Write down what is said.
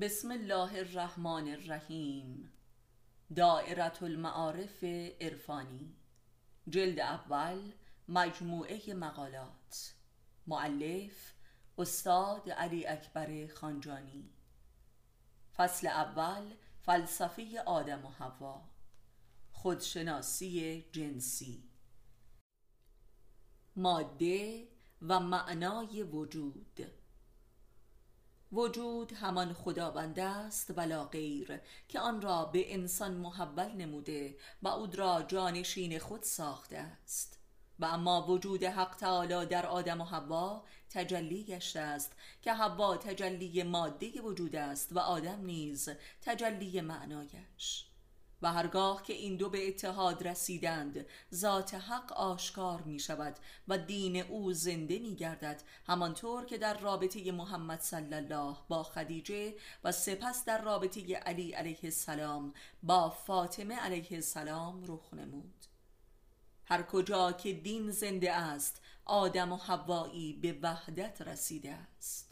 بسم الله الرحمن الرحیم. دائرة المعارف عرفانی. جلد اول مجموعه مقالات. مؤلف استاد علی اکبر خانجانی. فصل اول فلسفه آدم و حوا. خودشناسی جنسی. ماده و معنای وجود. وجود همان خداوند است ولا غیر که آن را به انسان محول نموده و او را جانشین خود ساخته است. و اما وجود حق تعالی در آدم و حوا تجلی گشته است که حوا تجلی ماده وجود است و آدم نیز تجلی معنایش و هرگاه که این دو به اتحاد رسیدند ذات حق آشکار می شود و دین او زنده می گردد همانطور که در رابطه محمد صلی الله با خدیجه و سپس در رابطه علی علیه السلام با فاطمه علیه السلام رخ نمود. هر کجا که دین زنده است آدم و حوایی به وحدت رسیده است.